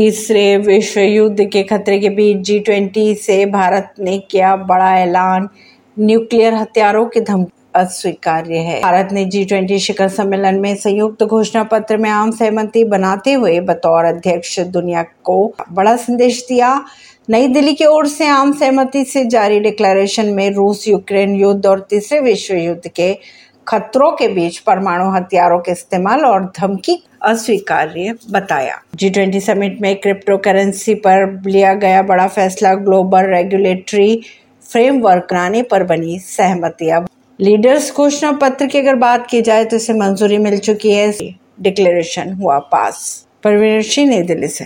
तीसरे विश्व युद्ध के खतरे के बीच जी ट्वेंटी से भारत ने किया बड़ा ऐलान। न्यूक्लियर हथियारों की धमकी अस्वीकार्य है। भारत ने जी ट्वेंटी शिखर सम्मेलन में संयुक्त घोषणा पत्र में आम सहमति बनाते हुए बतौर अध्यक्ष दुनिया को बड़ा संदेश दिया। नई दिल्ली की ओर से आम सहमति से जारी डिक्लेरेशन में रूस, यूक्रेन युद्ध और तीसरे विश्व युद्ध के खतरों के बीच परमाणु हथियारों के इस्तेमाल और धमकी अस्वीकार्य, बताया। जी ट्वेंटी समिट में क्रिप्टो करेंसी पर लिया गया बड़ा फैसला ग्लोबल रेगुलेटरी फ्रेमवर्क बनाने पर बनी सहमति। अब लीडर्स घोषणा पत्र की अगर बात की जाए तो इसे मंजूरी मिल चुकी है डिक्लेरेशन हुआ पास। परवीन सिंह, नई दिल्ली से।